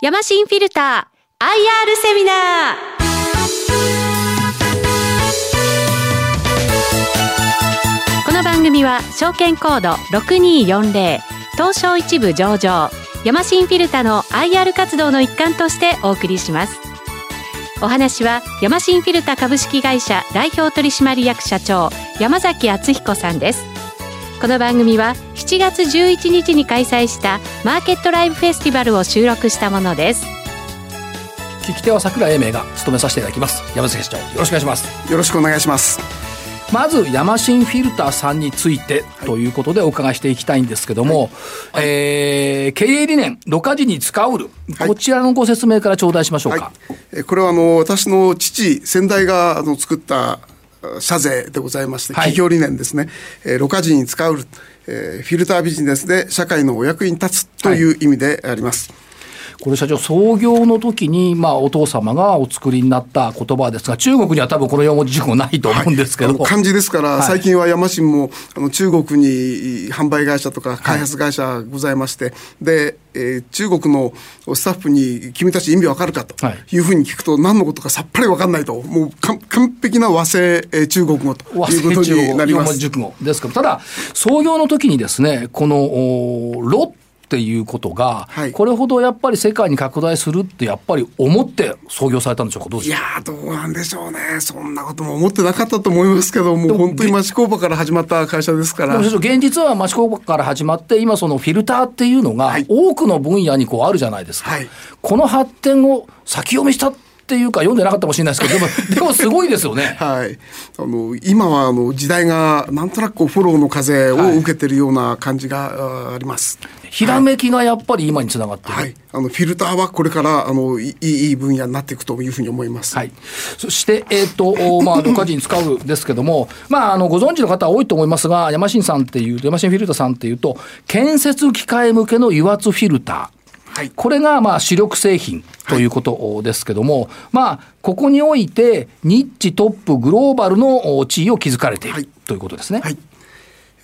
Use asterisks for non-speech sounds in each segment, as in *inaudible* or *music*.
ヤマシンフィルター IR セミナー。この番組は証券コード6240東証一部上場ヤマシンフィルターの IR 活動の一環としてお送りします。お話はヤマシンフィルター株式会社代表取締役社長山崎敦彦さんです。この番組は7月11日に開催したマーケットライブフェスティバルを収録したものです。聞き手は桜英明が務めさせていただきます。山崎社長よろしくお願いします。よろしくお願いします。まずヤマシンフィルターさんについてということでお伺いしていきたいんですけども、はい、えー、経営理念、ろ過時に使うる、はい、こちらのご説明から頂戴しましょうか。はい、これはあの私の父、先代があの作った社税でございまして、企業理念ですね、えー、ろ過時に使うる、えー、フィルタービジネスで社会のお役に立つという意味であります。はいこれ社長、創業の時に、まあ、お父様がお作りになった言葉ですが、中国には多分この四文字熟語ないと思うんですけど、はい、漢字ですから、はい、最近はヤマシンもあの中国に販売会社とか開発会社ございまして、はい、で、えー、中国のスタッフに、君たち意味わかるかとい。うふうに聞くと、何のことかさっぱりわかんないと、もう完璧な和製、えー、中国語ということになります。熟語ですから、ただ、創業の時にですね、この、ロッっていうことが、はい、これほどやっぱり世界に拡大するってやっぱり思って創業されたんでしょうか？どういやどうなんでしょうね。そんなことも思ってなかったと思いますけどもう本当に町工場から始まった会社ですから。現実は町工場から始まって今そのフィルターっていうのが多くの分野にこうあるじゃないですか、はい、この発展を先読みしたっていうか読んでなかったかもしれないですけど、でも、*laughs* でもすごいですよね。はい。あの、今はあの時代がなんとなくフォローの風を受けてるような感じが、あります。ひらめきがやっぱり今につながってる、はい、あのフィルターはこれからあのいい分野になっていくというふうに思います。はい、そして、えっ、ー、と、まあ、6時に使うですけども、まあ、あの、ご存知の方多いと思いますが、ヤマシンさんっていう、ヤマシンフィルターさんっていうと、建設機械向けの油圧フィルター。はい、これがまあ主力製品ということですけども、はい、まあここにおいてニッチトップグローバルの地位を築かれている、ということですね。はい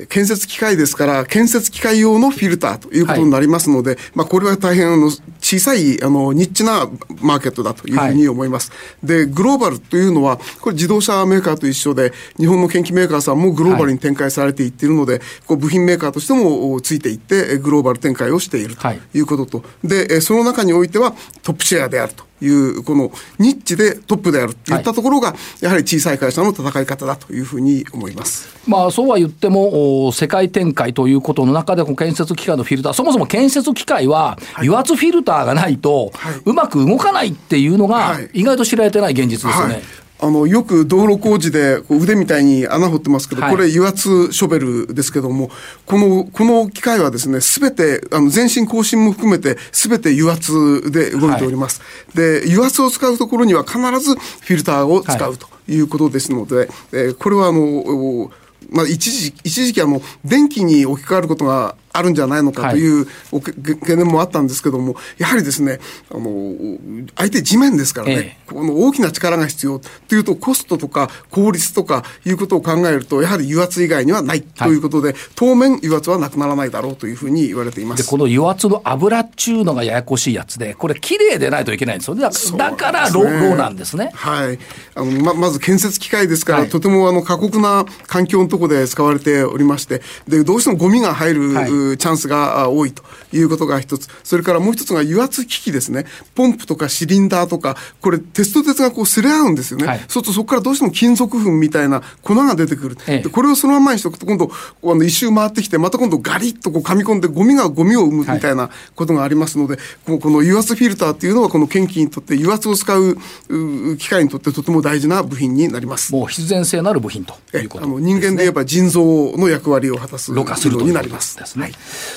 建設機械ですから、建設機械用のフィルターということになりますので、はい、まあ、これは大変あの小さい、あの、ニッチなマーケットだというふうに思います。はい、で、グローバルというのは、これ自動車メーカーと一緒で、日本の研究メーカーさんもグローバルに展開されていっているので、はい、こう部品メーカーとしてもついていって、グローバル展開をしているということと、で、その中においてはトップシェアであると。いうこのニッチでトップであるといったところが、やはり小さい会社の戦い方だというふうに思います、まあ、そうは言っても世界展開ということの中で建設機械のフィルターそもそも建設機械は油圧フィルターがないとうまく動かないっていうのが意外と知られてない現実ですよね。はいあの、よく道路工事で腕みたいに穴掘ってますけど、はい、これ油圧ショベルですけども、この、この機械はですね、すべて、あの、全身更新も含めて、すべて油圧で動いております。はい、で、油圧を使うところには必ずフィルターを使うということですので、はい、えー、これはあの、まあ、一時、一時期あの、電気に置き換わることがあるんじゃないのかという懸念もあったんですけども、やはりですね、あの、相手地面ですからね、ええ、この大きな力が必要というと、コストとか効率とかいうことを考えると、やはり油圧以外にはないということで、はい、当面油圧はなくならないだろうというふうに言われています。この油圧の油っちゅうのがややこしいやつで、これ綺麗でないといけないんですよ。だだからロ、ね、ロなんですね。はい。あの、ま、まず建設機械ですから、はい、とてもあの過酷な環境のところで使われておりまして、で、どうしてもゴミが入る、はいチャンスが多いということが一つ。それからもう一つが油圧機器ですね。ポンプとかシリンダーとか、これ鉄と鉄がこう擦れ合うんですよね。はい、そうするとそこからどうしても金属粉みたいな粉が出てくる。ええ、これをそのままにしておくと今度、あの一周回ってきて、また今度ガリッとこう噛み込んでゴミがゴミを生むみたいなことがありますので、はい、この油圧フィルターっていうのはこの研究にとって油圧を使う機械にとってとても大事な部品になります。もう必然性のある部品ということ、ね、あの人間で言えば腎臓の役割を果たすろ過するということですね。はい、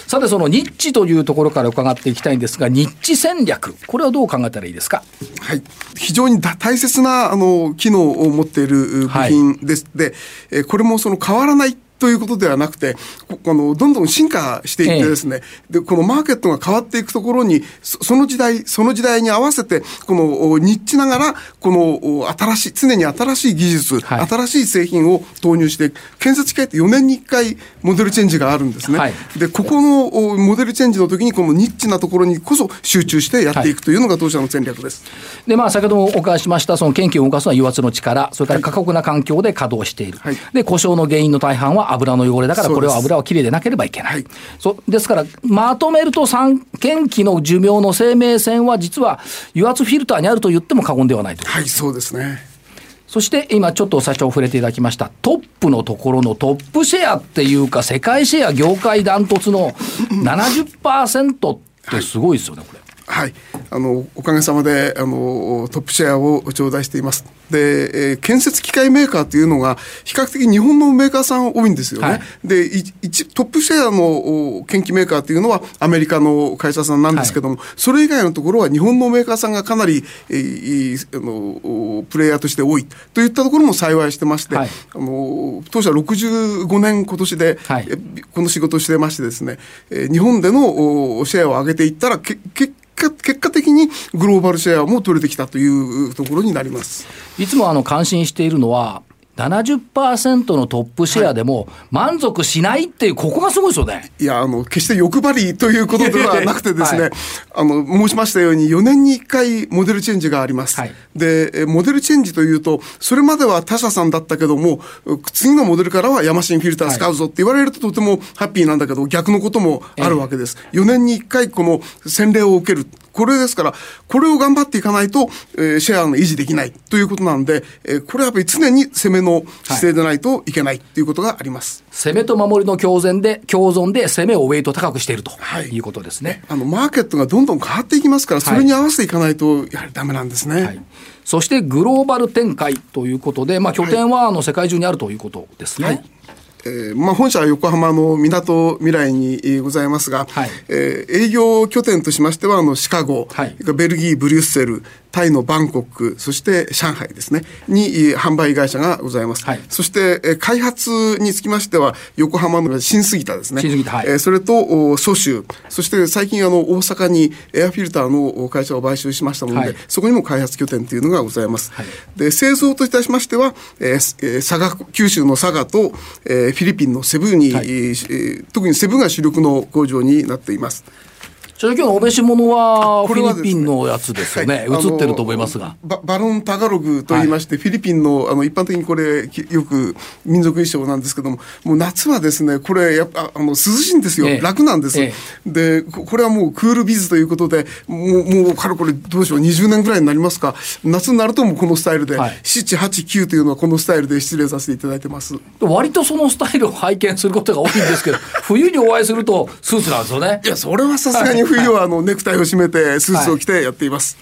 さてそのニッチというところから伺っていきたいんですが、ニッチ戦略、これはどう考えたらいいですか？はい、非常に大切なあの機能を持っている部品です。はい、で、これもその変わらないということではなくて、このどんどん進化していってですね、えで、このマーケットが変わっていくところに、その時代、その時代に合わせて、このニッチながら、この新しい、常に新しい技術、はい、新しい製品を投入して、建設機械って4年に1回モデルチェンジがあるんですね。はい、で、ここのモデルチェンジの時に、このニッチなところにこそ集中してやっていくというのが当社の戦略です。で、まあ、先ほどもお伺いしました、その研究を動かすのは油圧の力、それから過酷な環境で稼働している。で、故障の原因の大半は油の汚れだから、これは油はきれいでなければいけない。そですから、まとめると、三元機の寿命の生命線は、実は油圧フィルターにあると言っても過言ではないと。はい、そうですね。そして今ちょっと最初触れていただきましたトップのところのトップシェアっていうか世界シェア業界ダントツの70%ってすごいですよねこれ。はい、あのおかげさまであのトップシェアを頂戴しています。で、えー、建設機械メーカーというのが、比較的日本のメーカーさん多いんですよね。はい、で一、トップシェアの研機メーカーというのはアメリカの会社さんなんですけども、はい、それ以外のところは日本のメーカーさんがかなり、えー、あのプレイヤーとして多い。といったところも幸いしてまして、はい、あの当社65年今年で、はい、この仕事をしてましてですね、えー、日本でのシェアを上げていったら、け結果、結果的にグローバルシェアも取れてきたというところになります。いつもあの感心しているのは、70%のトップシェアでも満足しないっていう、ここがすごいですよね。いや、あの、決して欲張りということではなくてですね、はい、あの、申しましたように4年に1回モデルチェンジがあります。はい、で、モデルチェンジというと、それまでは他社さんだったけども、次のモデルからはヤマシンフィルター使うぞって言われるととてもハッピーなんだけど、逆のこともあるわけです。4年に1回この洗礼を受ける。これですから、これを頑張っていかないと、えー、シェアの維持できないということなんで、えー、これはやっぱり常に攻めの姿勢でないといけないということがあります。攻めと守りの共存で、共存で攻めをウェイト高くしているということですね。あの、マーケットがどんどん変わっていきますから、それに合わせていかないと、やはりダメなんですね。はいそしてグローバル展開ということで、まあ、拠点はあの世界中にあるということですね。はいえーまあ、本社は横浜のみなとみらいにございますが、はい、えー、営業拠点としましてはあのシカゴ、はい、ベルギーブリュッセルタイのバンコク、そして上海ですね、に販売会社がございます。はい、そして、開発につきましては、横浜の新杉田ですね。新杉田、はい、それと、蘇州、そして最近、あの、大阪にエアフィルターの会社を買収しましたので、はい、そこにも開発拠点というのがございます。はい、で、製造といたしましては、えー、佐賀、九州の佐賀と、えー、フィリピンのセブに、特にセブが主力の工場になっています。所長今日のお召し物はフィリピンのやつですよね、ねはい、映ってると思いますが。ババロンタガログといいまして、はい、フィリピンのあの一般的にこれよく民族衣装なんですけどももう夏はですねこれやっぱあの涼しいんですよ、ええ、楽なんです、え、でこれはもうクールビズということでもうもうかれこれどうしよう20年ぐらいになりますか。夏になるともこのスタイルで、はい、789というのはこのスタイルで失礼させていただいてます。割とそのスタイルを拝見することが多いんですけど *laughs* 冬にお会いするとスーツなんですよね。いやそれはさすがに冬はあのネクタイを締めてスーツを着てやっています。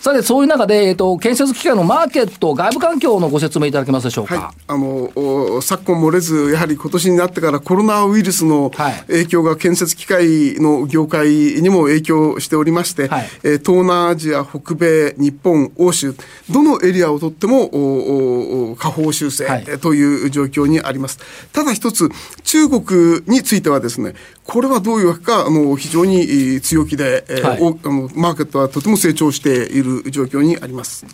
さて、そういう中で、えっと、建設機械のマーケット、外部環境のご説明いただけますでしょうか？はい、あの昨今漏れず、やはり今年になってからコロナウイルスの影響が建設機械の業界にも影響しておりまして、はい、え東南アジア、北米、日本、欧州、どのエリアをとっても下方修正、はい、という状況にあります。ただ一つ、中国についてはですね、これはどういうわけか、あの、非常に強気で、はい、あのマーケットはとても成長している状況にあります。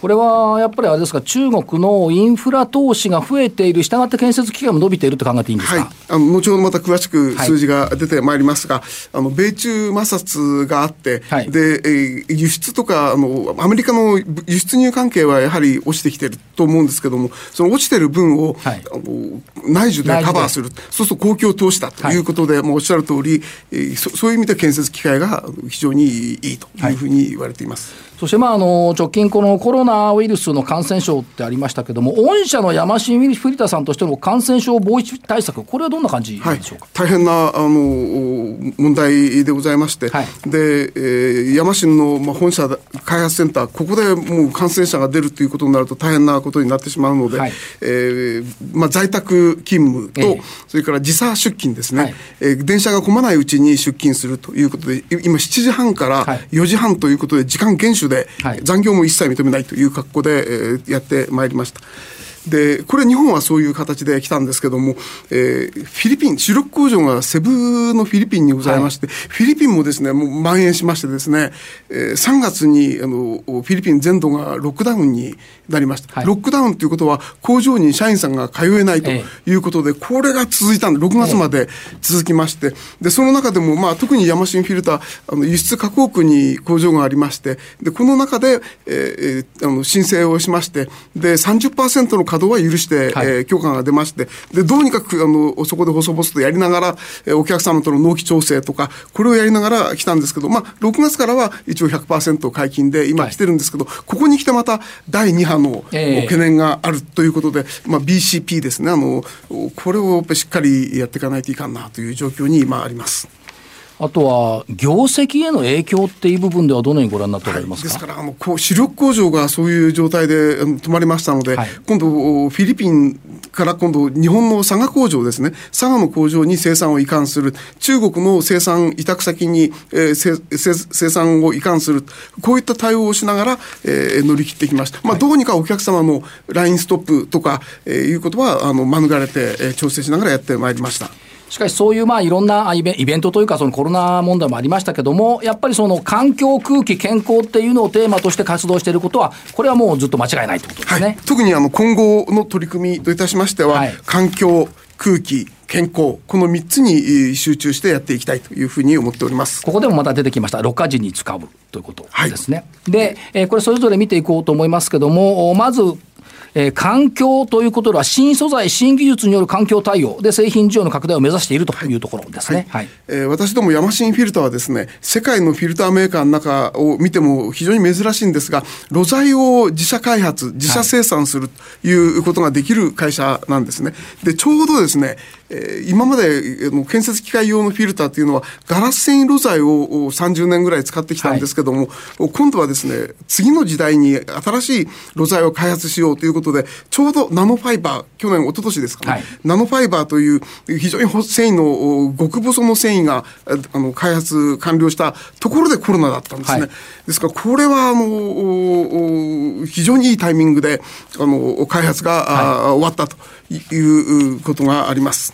これはやっぱりあれですか、中国のインフラ投資が増えている、したがって建設機械も伸びていると考えていいんですか、はい、あの後ほどまた詳しく数字が出てまいりますが、はい、あの米中摩擦があって、はい、でえー、輸出とかあの、アメリカの輸出入関係はやはり落ちてきてると思うんですけども、その落ちてる分を、はい、あの内需でカバーする、そうすると公共投資だということで、もうおっしゃる通り、えーそ、そういう意味で建設機械が非常にいいというふうに言われています。そして、まあ、あの直近、このコロナウイルスの感染症ってありましたけれども、御社の山新フィリタさんとしての感染症防止対策、これはどんな感じでしょうか、はい、大変なあの問題でございまして、はい、でえー、山新の、まあ、本社開発センター、ここでもう感染者が出るということになると、大変なことになってしまうので、はい、えー、まあ、在宅勤務と、えー、それから時差出勤ですね、はい、えー、電車が混まないうちに出勤するということで、今、7時半から4時半ということで、時間厳守で、残業も一切認めないという格好で、えー、やってまいりました。で、これ日本はそういう形で来たんですけども、えー、フィリピン、主力工場がセブのフィリピンにございまして、はい、フィリピンもですね、もう蔓延しましてですね、えー、3月にあのフィリピン全土がロックダウンになりました。はい、ロックダウンということは工場に社員さんが通えないということで、えこれが続いたんで、6月まで続きまして、で、その中でも、まあ、特にヤマシンフィルター、あの輸出加工区に工場がありまして、で、この中で、えー、あの申請をしまして、で、30%の稼働は許して、はい、えー、許可が出まして、で、どうにかく、あの、そこで細々とやりながら、えー、お客様との納期調整とか、これをやりながら来たんですけど、まあ、6月からは一応100%解禁で、今来てるんですけど、はい、ここに来てまた第2波の懸念があるということで、まあ、BCP ですね、あの、これをしっかりやっていかないといかんなという状況に今あります。あとは業績への影響っていう部分ではどのようにご覧になっておられますか、はい、ですからあのこう主力工場がそういう状態で止まりましたので、はい、今度フィリピンから今度日本の佐賀工場ですね。佐賀の工場に生産を移管する。中国の生産委託先に、えー、生産を移管する。こういった対応をしながら、えー、乗り切ってきました、まあ、どうにかお客様のラインストップとか、えー、いうことはあの免れて、えー、調整しながらやってまいりました。しかしそういうまあいろんなイベイベントというかそのコロナ問題もありましたけども、やっぱりその環境、空気、健康っていうのをテーマとして活動していることは、これはもうずっと間違いないということですね。はい、特にあの今後の取り組みといたしましては、はい、環境、空気、健康、この3つに集中してやっていきたいというふうに思っておりますここでもまた出てきました、6か時に使うということですね。はい、で、えー、これ、それぞれ見ていこうと思いますけども、まずえー、環境ということでは、新素材、新技術による環境対応で製品需要の拡大を目指しているというところですね、はい。はい、えー、私どもヤマシンフィルターはですね、世界のフィルターメーカーの中を見ても非常に珍しいんですが、露材を自社開発、自社生産するということができる会社なんですね。で、ちょうどですね、え今までの建設機械用のフィルターというのは、ガラス繊維露材を30年ぐらい使ってきたんですけども、はい、今度はですね、次の時代に新しい露材を開発しようということで、ちょうどナノファイバー、去年、一昨年ですかね、はい、ナノファイバーという非常に繊維の極細の繊維があの開発完了したところでコロナだったんですね。はい、ですから、これはあの非常にいいタイミングであの開発が、終わったと。いうことがあります。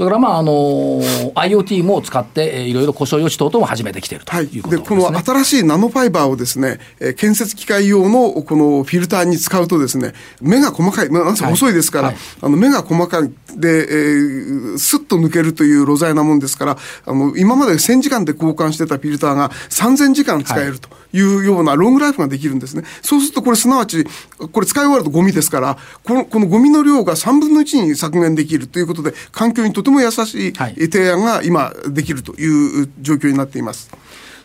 それから、まあ、あの IoT も使って、いろいろ故障予知等々も始めてきているということです、ね、でこの新しいナノファイバーをですね、建設機械用のこのフィルターに使うとですね、目が細かい、なんせ細いですから、はいはい、あの目が細かいで、えー、スッと抜けるという露材なもんですから、あの、今まで1000時間で交換してたフィルターが3000時間使えると。いうようなロングライフができるんですね。そうするとこれすなわち、これ使い終わるとゴミですから、この、このゴミの量が3分の1に削減できるということで、環境にとても優しい提案が今できるという状況になっています。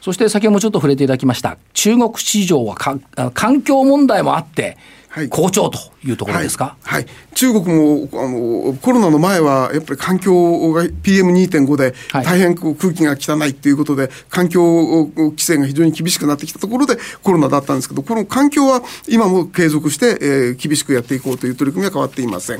そして先ほどもちょっと触れていただきました、中国市場はか環境問題もあって、好調というところですか、はい、はい、中国もあのコロナの前はやっぱり環境が PM2.5 で大変空気が汚いということで、環境規制が非常に厳しくなってきたところでコロナだったんですけど、この環境は今も継続して、えー、厳しくやっていこうという取り組みは変わっていません。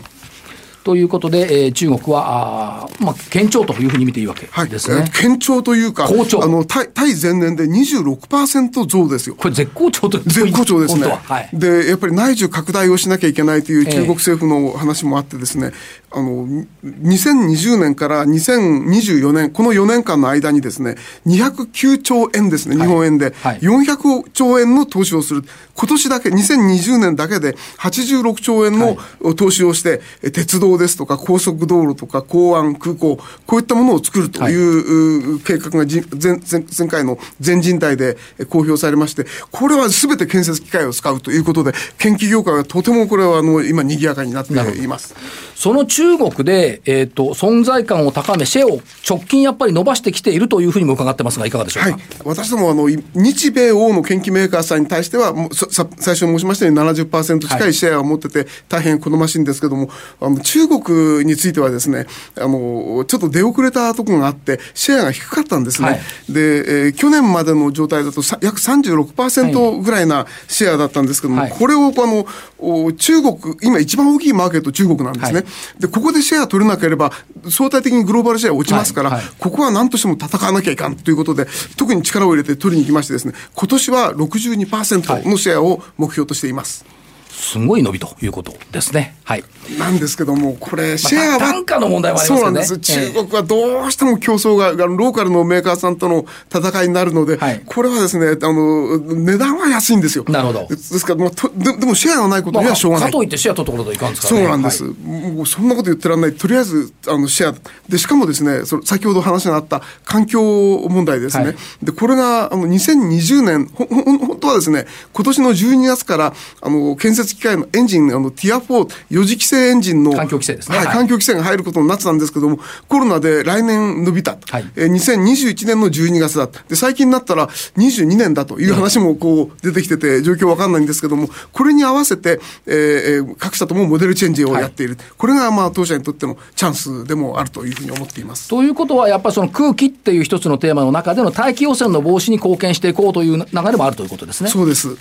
ということで、えー、中国は、あまあ、堅調というふうに見ていいわけですね。はい、堅調というか、好調あの対対前年で26%増ですよ。これ絶好調と絶好調ですね。はい、で、やっぱり内需拡大をしなきゃいけないという中国政府の話もあってですね、あの、2020年から2024年、この4年間の間にですね、209兆円ですね、日本円で、はい。はい、400兆円の投資をする。今年だけ、2020年だけで86兆円の投資をして、はい、鉄道ですとか高速道路とか港湾、空港、こういったものを作るとい。う計画が前前回の全人代で公表されまして、これはすべて建設機械を使うということで、研究業界はとてもこれはあの今、賑やかになっています。その中国で、えーと、存在感を高め、シェアを直近やっぱり伸ばしてきているというふうにも伺ってますが、いかがでしょうか、はい、私どもあの、日米欧の研究メーカーさんに対しては、最初申しましたように70%近いシェアを持ってて、大変好ましいんですけども、あの中国についてはですねあの、ちょっと出遅れたところがあって、シェアが低かったんですね。はい、で、えー、去年までの状態だと約36%ぐらいなシェアだったんですけども、はい、これをあの中国、今一番大きいマーケット、中国なんですね。はい、で、ここでシェア取れなければ、相対的にグローバルシェア落ちますから、ここは何としても戦わなきゃいかんということで、特に力を入れて取りに行きましてですね、今年は62%のシェアを目標としています。すごい伸びということですね。はい。なんですけども、これ、シェアは、まあ、単価の問題もありますよね。そうなんです。中国はどうしても競争が、ローカルのメーカーさんとの戦いになるので、はい、これはですね、あの、値段は安いんですよ。なるほど。ですから、まあ、ででもシェアがないことにはしょうがない。かといってシェア取ったこといかんですか、ね、そうなんです、はい、もうそんなこと言ってらんない。とりあえず、あの、シェア。で、しかもですね、その先ほど話があった環境問題ですね。はい、で、これが、あの、2020年、ほ、ほ、本当はですね、今年の12月から、あの、建設機械のエンジン、あの、ティア4、四次規制エンジンの、環境規制ですね。はい、環境規制が入ることになってたんですけども、コロナで来年伸びた。はい、えー、2021年の12月だ。で、最近になったら22年だという話もこう出てきてて、状況わかんないんですけども、これに合わせて、えー、各社ともモデルチェンジをやっている。はい、これがまあ当社にとってのチャンスでもあるというふうに思っています。ということは、やっぱりその空気っていう一つのテーマの中での大気汚染の防止に貢献していこうという流れもあるということですね。そうです。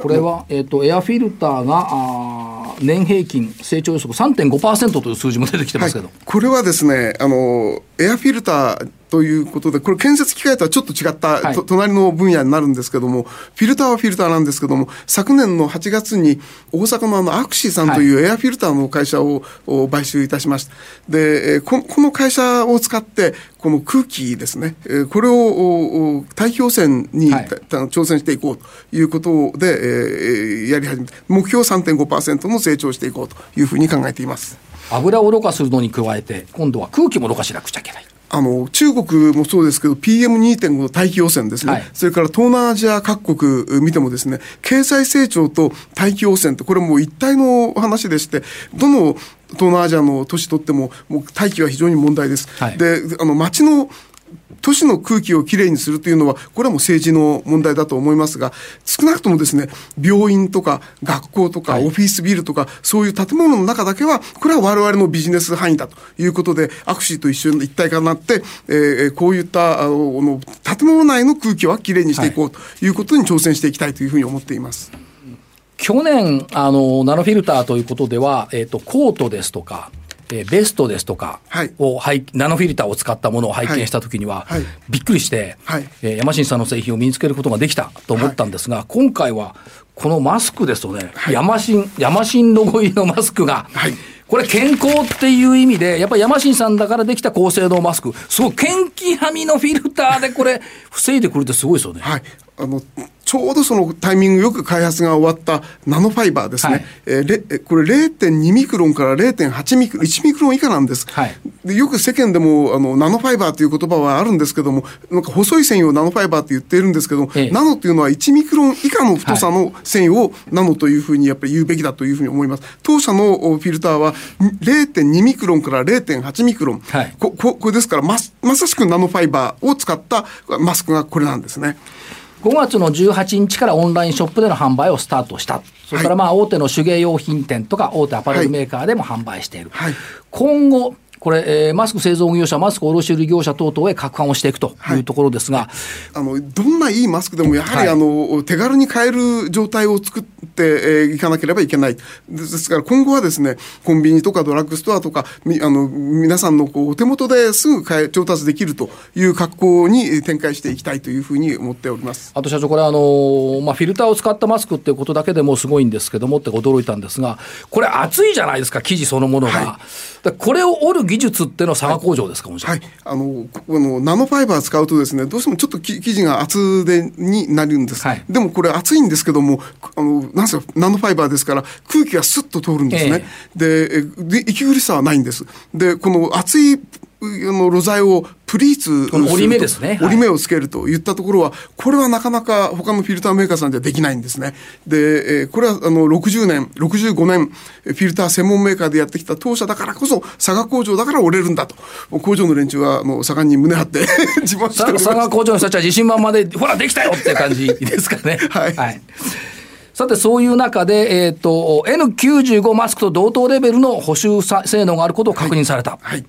これは、えっ、ー、と、エアフィルターが、あ年平均成長予測3.5%という数字も出てきてますけど、はい、これはですね、あの、エアフィルターということで、これ建設機械とはちょっと違った、はい、隣の分野になるんですけども、フィルターはフィルターなんですけども、昨年の8月に大阪のあのアクシーさんというエアフィルターの会社を買収いたしました。で、ここの会社を使って、この空気ですね、これを大気汚染に、はい、挑戦していこうということで、えー、やり始めて、目標3.5%の成長していこうというふうに考えています。油をろ過するのに加えて、今度は空気もろ過しなくちゃいけない。あの中国もそうですけど、PM2.5 の大気汚染ですね、はい、それから東南アジア各国見ても、ですね経済成長と大気汚染って、これも一体の話でして、どの東南アジアの都市とっても、もう大気は非常に問題です。はい、であの街の都市の空気をきれいにするというのは、これはもう政治の問題だと思いますが、少なくともですね、病院とか学校とかオフィスビルとか、そういう建物の中だけは、これは我々のビジネス範囲だということで、アクシーと一緒に一体化になって、えー、こういったあの建物内の空気はきれいにしていこうということに挑戦していきたいというふうに思っています。去年、あの、ナノフィルターということでは、えっ、ー、と、コートですとか、えー、ベストですとかを、はい、ナノフィルターを使ったものを拝見したときには、はい、びっくりして、はい、えー、山新さんの製品を身につけることができたと思ったんですが、今回はこのマスクですとね、山新、山新ロゴ入りのマスクが、これ健康っていう意味で、やっぱり山新さんだからできた高性能マスク、すごい、元気はみのフィルターでこれ、防いでくるってすごいですよね。はい。あの、ちょうどそのタイミングよく開発が終わったナノファイバーですね。はい、えー、これ0.2ミクロンから0.8ミクロン、1ミクロン以下なんです。はい、でよく世間でもあのナノファイバーという言葉はあるんですけども、なんか細い繊維をナノファイバーって言っているんですけど、ええ、ナノというのは1ミクロン以下の太さの繊維をナノというふうにやっぱり言うべきだというふうに思います。当社のフィルターは0.2ミクロンから0.8ミクロン。はい、こここれですからま、まさしくナノファイバーを使ったマスクがこれなんですね。5月の18日からオンラインショップでの販売をスタートした。それからまあ大手の手芸用品店とか大手アパレルメーカーでも販売している。はい、今後、これ、えー、マスク製造業者、マスク卸売業者等々へ拡販をしていくとい。うところですが、はい、あのどんないいマスクでも、やはり、はい、あの手軽に買える状態を作ってい、えー、かなければいけない、ですから今後はですねコンビニとかドラッグストアとか、みあの皆さんのこうお手元ですぐ買え調達できるという格好に展開していきたいというふうに思っております。あと社長、これあの、まあ、フィルターを使ったマスクっていうことだけでもすごいんですけどもって驚いたんですが、これ、熱いじゃないですか、生地そのものが。はい、これを折る技術ってのは佐賀工場ですか、はい、あのこのナノファイバー使うとですねどうしてもちょっと生地が厚手になるんです、はい、でもこれ厚いんですけどもあのなんせナノファイバーですから空気がスッと通るんですね、えー、で息苦しさはないんです。でこの厚いの露材をプリーツ折り目ですね。折り目をつけるといったところは、これはなかなか他のフィルターメーカーさんではできないんですね。で、えー、これはあの60年、65年、フィルター専門メーカーでやってきた当社だからこそ、佐賀工場だから折れるんだと。工場の連中はもう盛んに胸張って *laughs* 自慢して佐賀工場の人たちは自信満々で、ほら、できたよって感じですかね。*laughs* はい、はいさて、そういう中で、えっ、ー、と、N95 マスクと同等レベルの補修性能があることを確認された。はい、はい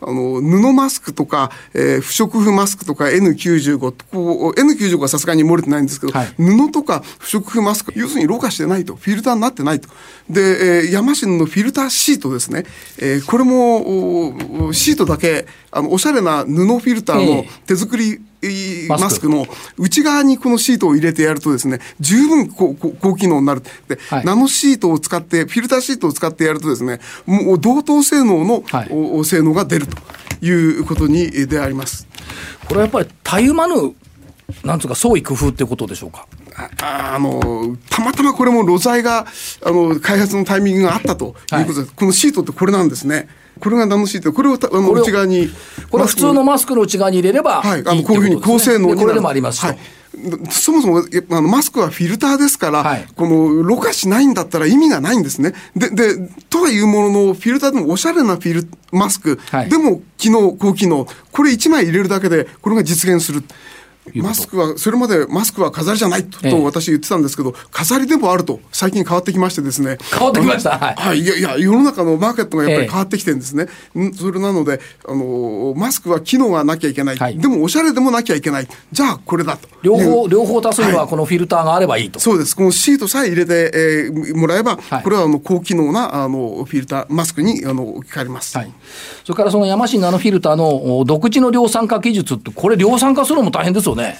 あの、布マスクとか、えー、不織布マスクとか N95 こう、N95 はさすがに漏れてないんですけど、はい、布とか不織布マスク、要するにろ過してないと、フィルターになってないと。で、えー、ヤマシンのフィルターシートですね。えー、これも、シートだけ、あの、おしゃれな布フィルターの手作り、えマスクの内側にこのシートを入れてやるとですね、十分高高機能になる。で、はい、ナノシートを使って、フィルターシートを使ってやるとですね、もう同等性能の、はい、性能が出るということにであります。これはやっぱりたゆまぬなんつうか創意工夫ってことでしょうか？ああのたまたまこれも露材があの開発のタイミングがあったということで、はい、このシートってこれなんですね。これがナノシート、これをあの内側に。これは普通のマスクの内側に入れればはい、あのこういうふうに高性能にこれでもありますはい。そもそもあのマスクはフィルターですから、はい、このろ過しないんだったら意味がないんですね。で、で、とはいうものの、フィルターでもおしゃれなフィルマスク、はい、でも機能、高機能、これ1枚入れるだけで、これが実現する。マスクは、それまでマスクは飾りじゃないと,、と私言ってたんですけど、飾りでもあると、最近変わってきましてですね。変わってきました。はい。いやいや、世の中のマーケットがやっぱり変わってきてるんですね。えそれなので、あの、マスクは機能がなきゃいけない。はい、でも、おしゃれでもなきゃいけない。じゃあ、これだと。両方、両方足すには、このフィルターがあればいいと。そうです。このシートさえ入れて、えー、もらえば、はい、これはあの高機能なあのフィルター、マスクにあの置き換えます。はい。それからそのヤマシンナノフィルターの独自の量産化技術って、これ量産化するのも大変ですよね。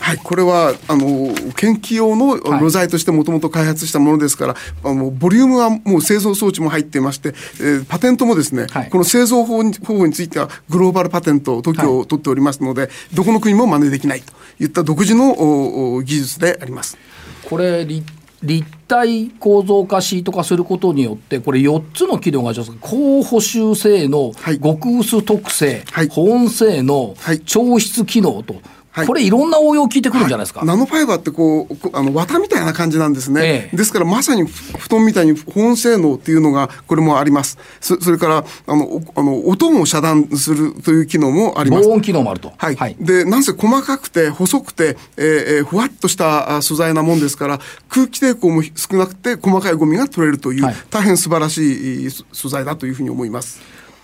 はい、これはあの研究用の露材としてもともと開発したものですから、はい、あのボリュームはもう製造装置も入っていまして、えー、パテントもですね、はい、この製造方法についてはグローバルパテント特許を取っておりますので、はい、どこの国も真似できないといった独自の技術であります。これ立体構造化シート化することによって、これ4つの機能があります。高補修性能、はい、極薄特性、はい、保温性能、はい、調湿機能と、はい、これいろんな応用聞いてくるんじゃないですか、はい、ナノファイバーってこうあの綿みたいな感じなんですね、ええ、ですからまさに布団みたいに保温性能っていうのがこれもあります。そそれからあのあの音も遮断するという機能もあります。防音機能もあると。はい、はい、でなんせ細かくて細くて、えー、ふわっとした素材なもんですから空気抵抗も少なくて細かいゴミが取れるという、大変素晴らしい素材だというふうに思います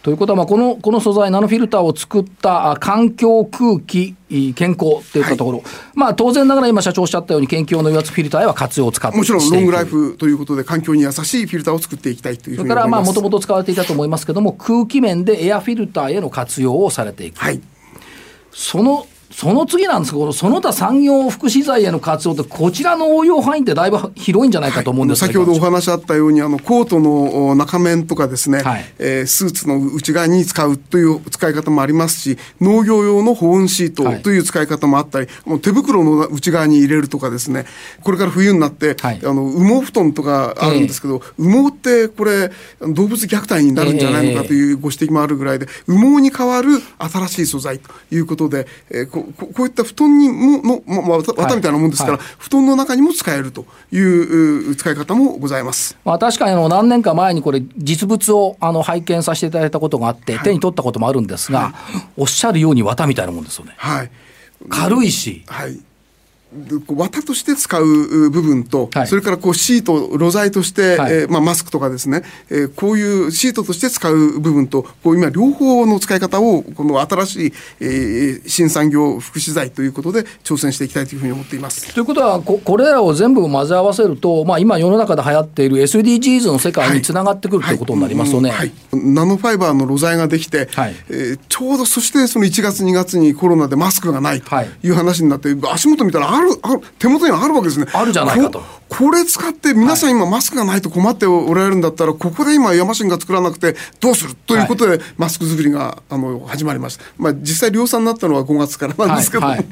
ということは、まあ、この、この素材、ナノフィルターを作った環境、空気、健康っていったところ、はい、まあ、当然ながら今社長おっしゃったように、研究用の油圧フィルターへは活用を使ってもちろん、ロングライフということで、環境に優しいフィルターを作っていきたいというそれから、まあ、もともと使われていたと思いますけれども、空気面でエアフィルターへの活用をされていく。はい、そのその次なんですけど、その他産業福祉財への活用って、こちらの応用範囲ってだいぶ広いんじゃないかと思うんですはい、先ほどお話あったように、あのコートの中面とかですね、はい、えー、スーツの内側に使うという使い方もありますし、農業用の保温シートという使い方もあったり、はい、もう手袋の内側に入れるとかですね、これから冬になって、はい、あの羽毛布団とかあるんですけど、えー、羽毛ってこれ、動物虐待になるんじゃないのかというご指摘もあるぐらいで、羽毛に代わる新しい素材ということで、えー、ここういった布団にもの、まあ、綿みたいなもんですから、はい。はい、布団の中にも使えるという使い方もございます、まあ、確かにあの何年か前にこれ、実物をあの拝見させていただいたことがあって、はい、手に取ったこともあるんですが、おっしゃるように綿みたいなもんですよね。はい、軽いし、はい綿として使う部分と、はい、それからこうシート、露材として、はい、えー、まあ、マスクとかですね、えー、こういうシートとして使う部分と、こう今、両方の使い方を、この新しい、えー、新産業福祉財ということで、挑戦していきたいというふうに思っています。ということはこ、これらを全部混ぜ合わせると、まあ、今、世の中で流行っている SDGs の世界につながってくる、はい、ということになりますよね、はい、ナノファイバーの露材ができて、はい。えー、ちょうどそしてその1月、2月にコロナでマスクがないとい。う話になって、足元見たらある、ある手元にあるわけですね。あるじゃないかと。これ使って皆さん今マスクがないと困っておられるんだったら、ここで今ヤマシンが作らなくてどうするということで、マスク作りがあの始まりました。まあ実際量産になったのは5月からなんですけど、はいはい、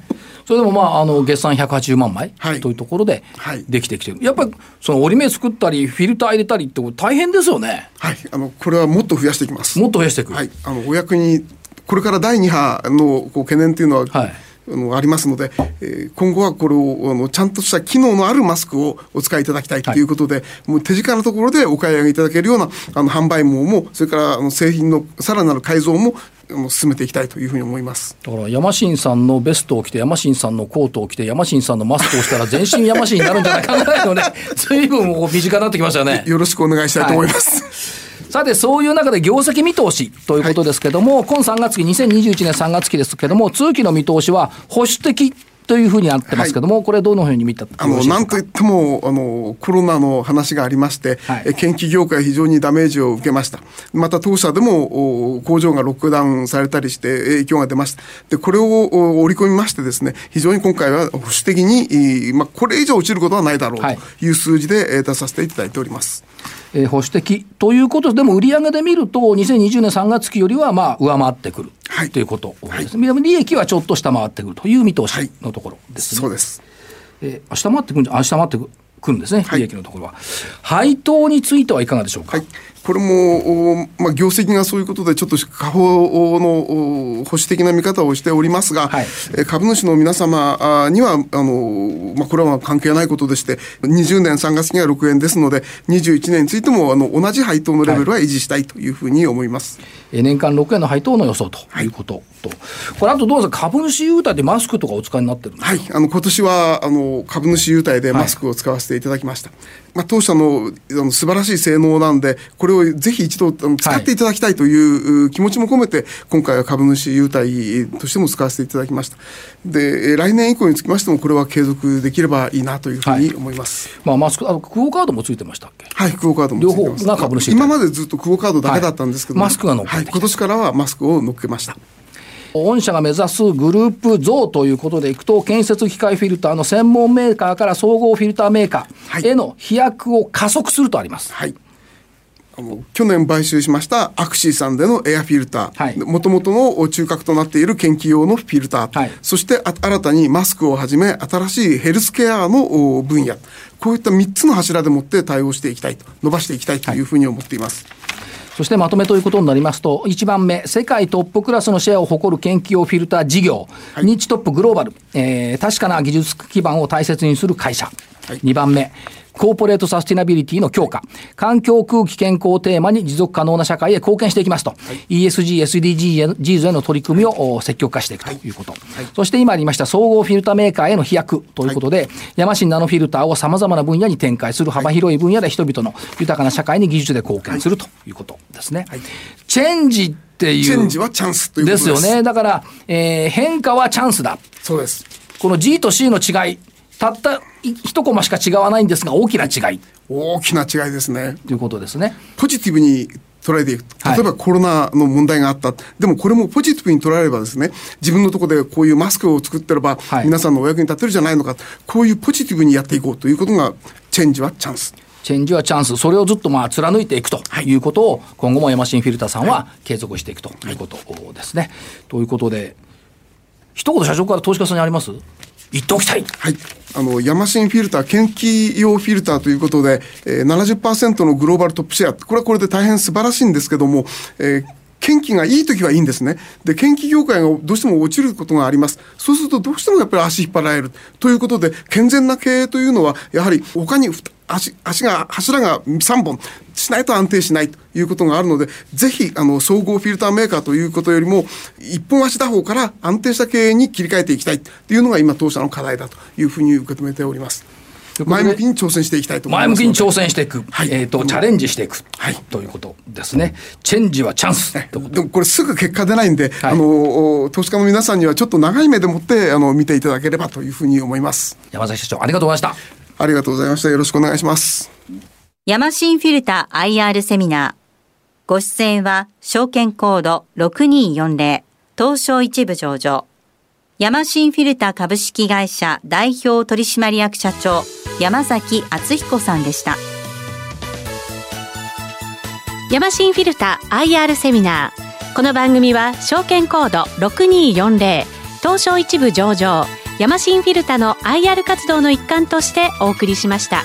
それでもまあ、あの、月産180万枚というところでできてきてる。やっぱり、その折り目作ったり、フィルター入れたりって大変ですよね。はい。あの、これはもっと増やしていきます。もっと増やしていく。はい。あの、お役に、これから第2波のこう懸念っていうのは、はいあのありますので、えー、今後はこれをあのちゃんとした機能のあるマスクをお使いいただきたいということで、はい、もう手近なところでお買い上げいただけるようなあの販売網も、それからあの製品のさらなる改造も進めていきたいというふうに思います。だからヤマシンさんのベストを着てヤマシンさんのコートを着てヤマシンさんのマスクをしたら全身ヤマシンになるんじゃないかぐらいのね *laughs* 随分身近になってきましたよね。よろしくお願いしたいと思います、はいさて、そういう中で業績見通しということですけども、はい、今3月期、2021年3月期ですけども、通期の見通しは保守的というふうになってますけども、はい、これどのふうに見たあの、なんといっても、あの、コロナの話がありまして、はい、研究業界非常にダメージを受けました。また当社でも工場がロックダウンされたりして影響が出ました。で、これを織り込みましてですね、非常に今回は保守的に、まあ、これ以上落ちることはないだろうという数字で出させていただいております。えー、保守的ということでも売上で見ると2020年3月期よりはまあ上回ってくる、はい、ということです。ね、はい、利益はちょっと下回ってくるという見通しのところですね、はい、そうです、えー、下回ってくるあ下回ってくるんですね、利益のところは。配当についてはいかがでしょうか、これも、まあ、業績がそういうことで、ちょっと下方の保守的な見方をしておりますが、はい、株主の皆様には、あの、まあ、これは関係ないことでして、20年3月期が6円ですので、21年についても、あの、同じ配当のレベルは維持したいというふうに思います。はい、年間6円の配当の予想ということと、はい、これ、あとどうですか、株主優待でマスクとかお使いになってるんですか？はい、あの、今年は、あの、株主優待でマスクを使わせていただきました。まあ、当社のあの素晴らしい性能なんで、これをぜひ一度使っていただきたいという気持ちも込めて、今回は株主優待としても使わせていただきました。で、来年以降につきましても、これは継続できればいいなというふうに思います。はい、まあ、マスク、あの、クオカードもついてましたっけ？はい、クオカードもついてます。今までずっとクオカードだけだったんですけど、はい、マスクが乗っはい、今年からはマスクを乗っけました。御社が目指すグループ増ということでいくと、建設機械フィルターの専門メーカーから総合フィルターメーカーへの飛躍を加速するとあります。はい。あの去年買収しましたアクシーさんでのエアフィルター、もともとの中核となっている研究用のフィルター、はい、そして新たにマスクをはじめ、新しいヘルスケアの分野、こういった3つの柱でもって対応していきたいと、伸ばしていきたいというふうに思っています。はいそしてまとめということになりますと、1番目、世界トップクラスのシェアを誇る建機用フィルター事業、はい、ニッチトップグローバル、えー、確かな技術基盤を大切にする会社。はい、2番目、コーポレートサスティナビリティの強化、環境空気健康をテーマに持続可能な社会へ貢献していきますと、はい、ESG、SDGs への取り組みを積極化していくということ、はい、そして今ありました総合フィルターメーカーへの飛躍ということで、はい、ヤマシンナノフィルターをさまざまな分野に展開する幅広い分野で人々の豊かな社会に技術で貢献するということですね。チェンジっていう。チェンジはチャンスということですですよね。だから、えー、変化はチャンスだ。そうです。この G と C の違い、たった一コマしか違わないんですが、大きな違い。大きな違いですね。ということですね。ポジティブに捉えていく。例えばコロナの問題があった。はい、でもこれもポジティブに捉えればですね、自分のところでこういうマスクを作ってれば、はい、皆さんのお役に立てるじゃないのか。こういうポジティブにやっていこうということが、チェンジはチャンス。チェンジはチャンス、それをずっとまあ貫いていくということを、今後もヤマシンフィルターさんは継続していくということですね。はい、ということで、一言社長から投資家さんにあります？言っておきたい。はい。あの、ヤマシンフィルター、建機用フィルターということで、えー、70%のグローバルトップシェア、これはこれで大変素晴らしいんですけども、えー研究がいい時はいいんですね。で、研究業界がどうしても落ちることがあります。そうするとどうしてもやっぱり足引っ張られる。ということで、健全な経営というのは、やはり他に足、足が、柱が3本しないと安定しないということがあるので、ぜひ、あの、総合フィルターメーカーということよりも、一本足打法から安定した経営に切り替えていきたいというのが今、当社の課題だというふうに受け止めております。前向きに挑戦していきたいと思います前向きに挑戦していく、はい、えっ、ー、と、チャレンジしていく、はい、ということですね。チェンジはチャンス。でもこれすぐ結果出ないんで、はい、あの、投資家の皆さんにはちょっと長い目でもって、あの、見ていただければというふうに思います。山崎社長、ありがとうございました。ありがとうございました。よろしくお願いします。ヤマシンフィルター IR セミナー。ご出演は、証券コード6240、東証一部上場。ヤマシンフィルター株式会社代表取締役社長、山崎敦彦さんでした。山新フィルター IR セミナー。この番組は、証券コード6240、東証一部上場、ヤマシンフィルタの IR 活動の一環としてお送りしました。